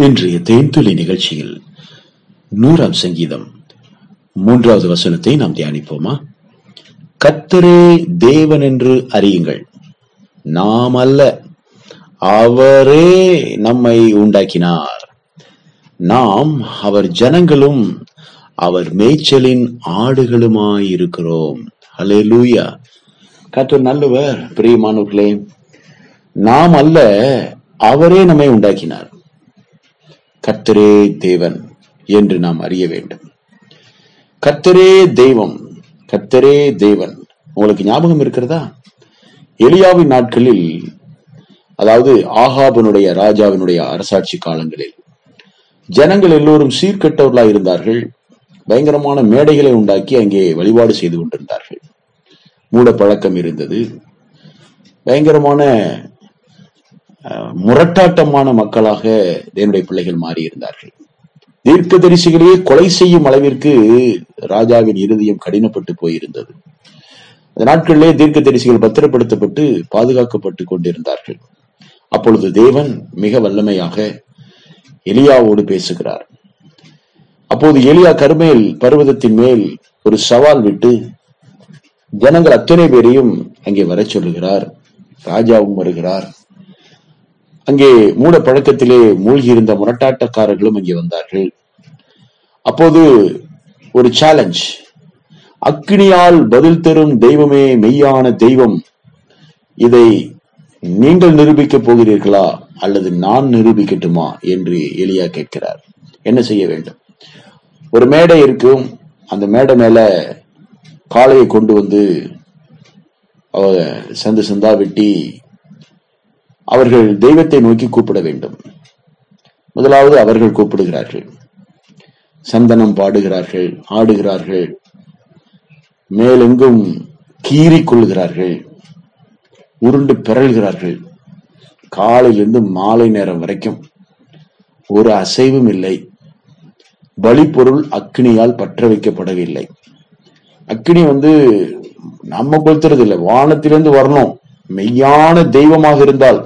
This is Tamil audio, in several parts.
இன்றைய தேன்துளி நிகழ்ச்சியில் நூறாம் சங்கீதம் மூன்றாவது வசனத்தை நாம் தியானிப்போமா? கத்தரே தேவன் என்று அறியுங்கள். நாம் அல்ல அவரே நம்மை உண்டாக்கினார். நாம் அவர் ஜனங்களும் அவர் மேய்ச்சலின் ஆடுகளுமாயிருக்கிறோம். ஹலே லூயா கத்தர் நல்லவர் பிரியமானவர்களே. நாம் அல்ல அவரே நம்மை உண்டாக்கினார். கர்த்தரே தேவன் என்று நாம் அறிய வேண்டும். கர்த்தரே தெய்வம் கர்த்தரே தேவன். உங்களுக்கு ஞாபகம் இருக்கிறதா? எலியாவின் நாட்களில் அதாவது ஆகாபனுடைய ராஜாவினுடைய அரசாட்சி காலங்களில் ஜனங்கள் எல்லோரும் சீர்கெட்டவர்களாய் இருந்தார்கள். பயங்கரமான மேடைகளை உண்டாக்கி அங்கே வழிபாடு செய்து கொண்டிருந்தார்கள். மூட பழக்கம் இருந்தது. பயங்கரமான முரட்டாட்டமான மக்களாக தேவனுடைய பிள்ளைகள் மாறியிருந்தார்கள். தீர்க்க தரிசிகளையே கொலை செய்யும் அளவிற்கு ராஜாவின் இருதயம் கடினப்பட்டு போயிருந்தது. அந்த நாட்களிலே தீர்க்க தரிசிகள் பத்திரப்படுத்தப்பட்டு பாதுகாக்கப்பட்டு கொண்டிருந்தார்கள். அப்பொழுது தேவன் மிக வல்லமையாக எலியாவோடு பேசுகிறார். அப்போது எலியா கருமேல் பர்வதத்தின் மேல் ஒரு சவால் விட்டு ஜனங்கள் அத்தனை பேரையும் அங்கே வரச் சொல்லுகிறார். ராஜாவும் வருகிறார். அங்கே மூட பழக்கத்திலே மூழ்கியிருந்த முரட்டாட்டக்காரர்களும் அங்கே வந்தார்கள். அப்போது ஒரு சேலஞ்ச் அக்னியால் பதில் தரும் தெய்வமே மெய்யான தெய்வம். இதை நீங்கள் நிரூபிக்கப் போகிறீர்களா? அல்லது நான் நிரூபிக்கட்டுமா? என்று எலியா கேட்கிறார். என்ன செய்ய வேண்டும்? ஒரு மேடை இருக்கும். அந்த மேடை மேல காளையை கொண்டு வந்து சந்து சந்தா வெட்டி அவர்கள் தெய்வத்தை நோக்கி கூப்பிட வேண்டும். முதலாவது அவர்கள் கூப்பிடுகிறார்கள். சந்தனம் பாடுகிறார்கள் ஆடுகிறார்கள். மேலெங்கும் கீறி கொள்கிறார்கள் உருண்டு பிறழ்கிறார்கள். காலையிலிருந்து மாலை நேரம் வரைக்கும் ஒரு அசைவும் இல்லை. பலிப்பொருள் அக்னியால் பற்ற வைக்கப்படவில்லை அக்னி வந்து நம்ம கொளுத்துறது இல்லை வானத்திலிருந்து வரணும். மெய்யான தெய்வமாக இருந்தால்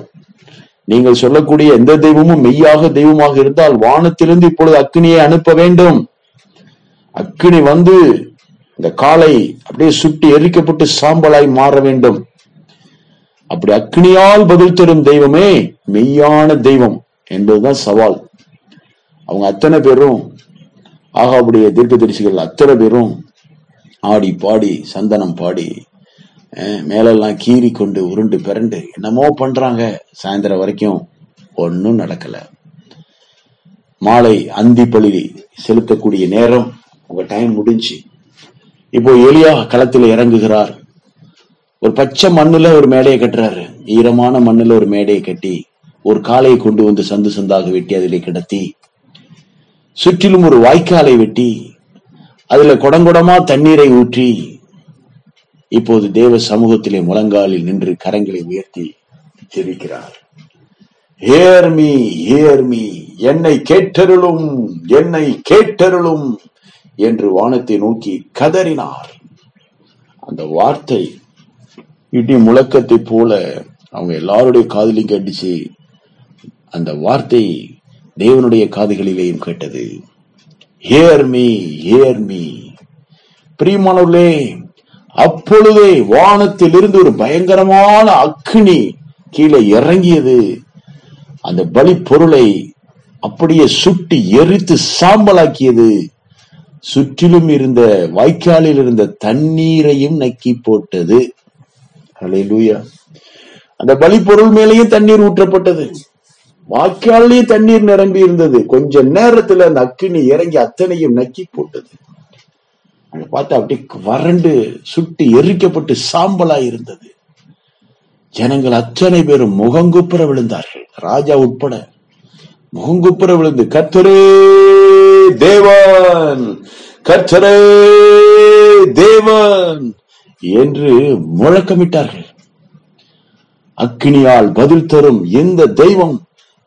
நீங்கள் சொல்லக்கூடிய எந்த தெய்வமும் மெய்யாக தெய்வமாக இருந்தால் வானத்திலிருந்து இப்பொழுது அக்னியை அனுப்ப வேண்டும். அக்னி வந்து இந்த காலை அப்படியே சுட்டி எரிக்கப்பட்டு சாம்பலாய் மாற வேண்டும். அப்படி அக்னியால் பதில் தரும் தெய்வமே மெய்யான தெய்வம் என்பதுதான் சவால். அவங்க அத்தனை பேரும் ஆகாவுடைய தீர்க்கதரிசிகள் அத்தனை பேரும் ஆடி பாடி சந்தனம் பாடி மேலெல்லாம் கீறி கொண்டு உருண்டு பிறண்டு என்னமோ பண்றாங்க. சாயந்தரம் வரைக்கும் ஒன்னும் நடக்கல. மாலை அந்தி பள்ளி செலுத்தக்கூடிய நேரம் உங்க டைம் முடிஞ்சு. இப்போ எலியா களத்தில் இறங்குகிறார். ஒரு பச்சை மண்ணுல ஒரு மேடையை கட்டுறாரு. ஈரமான மண்ணுல ஒரு மேடையை கட்டி ஒரு காலையை கொண்டு வந்து சந்து சந்தாக வெட்டி அதிலே கிடத்தி சுற்றிலும் ஒரு வாய்க்காலை வெட்டி அதுல குடங்குடமா தண்ணீரை ஊற்றி இப்போது தேவ சமூகத்திலே முழங்காலில் நின்று கரங்களை உயர்த்தி ஜெபிக்கிறார். ஹியர் மீ ஹியர் மீ என்னை கேட்டருளும் என்னை கேட்டருளும் என்று வானத்தை நோக்கி கதறினார். அந்த வார்த்தை இடி முழக்கத்தை போல அவங்க எல்லாருடைய காதலையும் கேட்டுச்சு. அந்த வார்த்தை தேவனுடைய காதுகளிலேயும் கேட்டது. ஹியர் மீ ஹியர் மீ பிரியமானவர்களே அப்பொழுதே வானத்தில் இருந்து ஒரு பயங்கரமான அக்னி கீழே இறங்கியது. அந்த பலி பொருளை அப்படியே சுட்டி எரித்து சாம்பலாக்கியது. சுற்றிலும் இருந்த வாய்க்காலில் இருந்த தண்ணீரையும் நக்கி போட்டது. அந்த பலி பொருள் மேலேயும் தண்ணீர் ஊற்றப்பட்டது. வாய்க்காலே தண்ணீர் நிரம்பி இருந்தது கொஞ்ச நேரத்துல அந்த அக்கினி இறங்கி அத்தனையும் நக்கி போட்டது. அதை பார்த்தா அப்படி வறண்டு சுட்டி எரிக்கப்பட்டு சாம்பலா இருந்தது. ஜனங்கள் அத்தனை பேரும் முகங்குப்புற விழுந்தார்கள். ராஜா உட்பட முகங்குப்புற விழுந்து கத்தரே தேவன்! கர்த்தரே தேவன்! என்று முழக்கமிட்டார்கள். அக்கினியால் பதில் தரும் எந்த தெய்வம்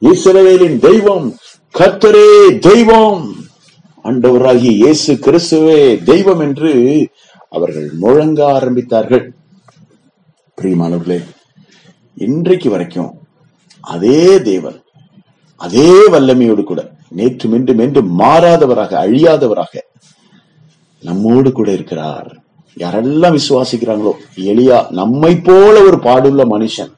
இஸ்ரவேலின் தெய்வம் கர்த்தரே தெய்வம் ஆண்டவராகிய இயேசு கிறிஸ்துவே தெய்வம் என்று அவர்கள் முழங்க ஆரம்பித்தார்கள். பிரியமானவர்களே இன்றைக்கு வரைக்கும் அதே தேவன் அதே வல்லமையோடு கூட நேற்று மீண்டும் மீண்டும் மாறாதவராக அழியாதவராக நம்மோடு கூட இருக்கிறார். யாரெல்லாம் விசுவாசிக்கிறாங்களோ எளியா நம்மை போல ஒரு பாடுள்ள மனுஷன்.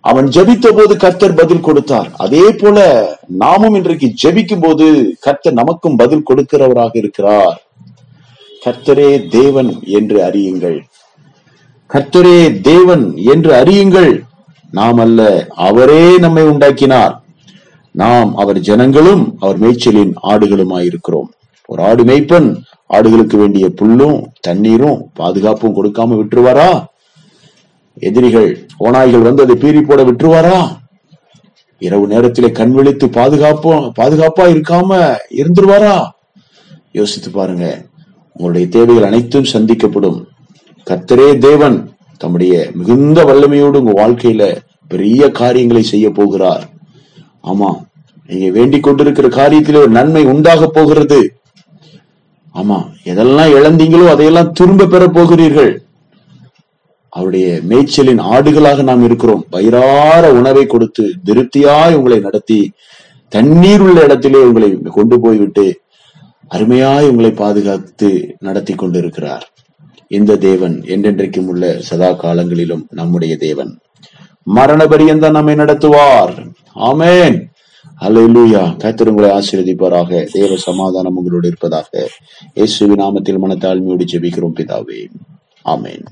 அவன் ஜெபித்த போது கர்த்தர் பதில் கொடுத்தார். அதே போல நாமும் இன்றைக்கு ஜபிக்கும் போது கர்த்தர் நமக்கும் பதில் கொடுக்கிறவராக இருக்கிறார். கர்த்தரே தேவன் என்று அறியுங்கள். கர்த்தரே தேவன் என்று அறியுங்கள். நாம் அல்ல அவரே நம்மை உண்டாக்கினார். நாம் அவர் ஜனங்களும் அவர் மேய்ச்சலின் ஆடுகளுமாயிருக்கிறோம் ஒரு ஆடு மேய்ப்பன் ஆடுகளுக்கு வேண்டிய புல்லும் தண்ணீரும் பாதுகாப்பும் கொடுக்காம விட்டுருவாரா? எதிரிகள் ஓநாய்கள் வந்து அதை பீறி போட விட்டுருவாரா? இரவு நேரத்திலே கண் விழித்து பாதுகாப்போம் பாதுகாப்பா இருக்காம இருந்துருவாரா? யோசித்து பாருங்க. உங்களுடைய தேவைகள் அனைத்தும் சந்திக்கப்படும். கர்த்தரே தேவன் தம்முடைய மிகுந்த வல்லமையோடு உங்க வாழ்க்கையில பெரிய காரியங்களை செய்ய போகிறார். ஆமா நீங்க வேண்டிக் கொண்டிருக்கிற காரியத்திலே ஒரு நன்மை உண்டாக போகிறது. ஆமா எதெல்லாம் இழந்தீங்களோ அதையெல்லாம் திரும்ப பெற போகிறீர்கள். அவருடைய மேய்ச்சலின் ஆடுகளாக நாம் இருக்கிறோம். வயிறார உணவை கொடுத்து திருப்தியாய் உங்களை நடத்தி தண்ணீர் உள்ள இடத்திலே உங்களை கொண்டு போய்விட்டு அருமையாய் உங்களை பாதுகாத்து நடத்தி கொண்டிருக்கிறார். இந்த தேவன் என்றென்றைக்கும் உள்ள சதா காலங்களிலும் நம்முடைய தேவன். மரண பரியந்தம் நம்மை நடத்துவார். ஆமேன். அல்லேலூயா. கர்த்தர் உங்களை ஆசீர்வதிப்பாராக. தேவ சமாதானம் உங்களோடு இருப்பதாக. இயேசுவி நாமத்தில் மனத்தாழ்மையோடு ஜெபிக்கிறோம் பிதாவே. ஆமேன்.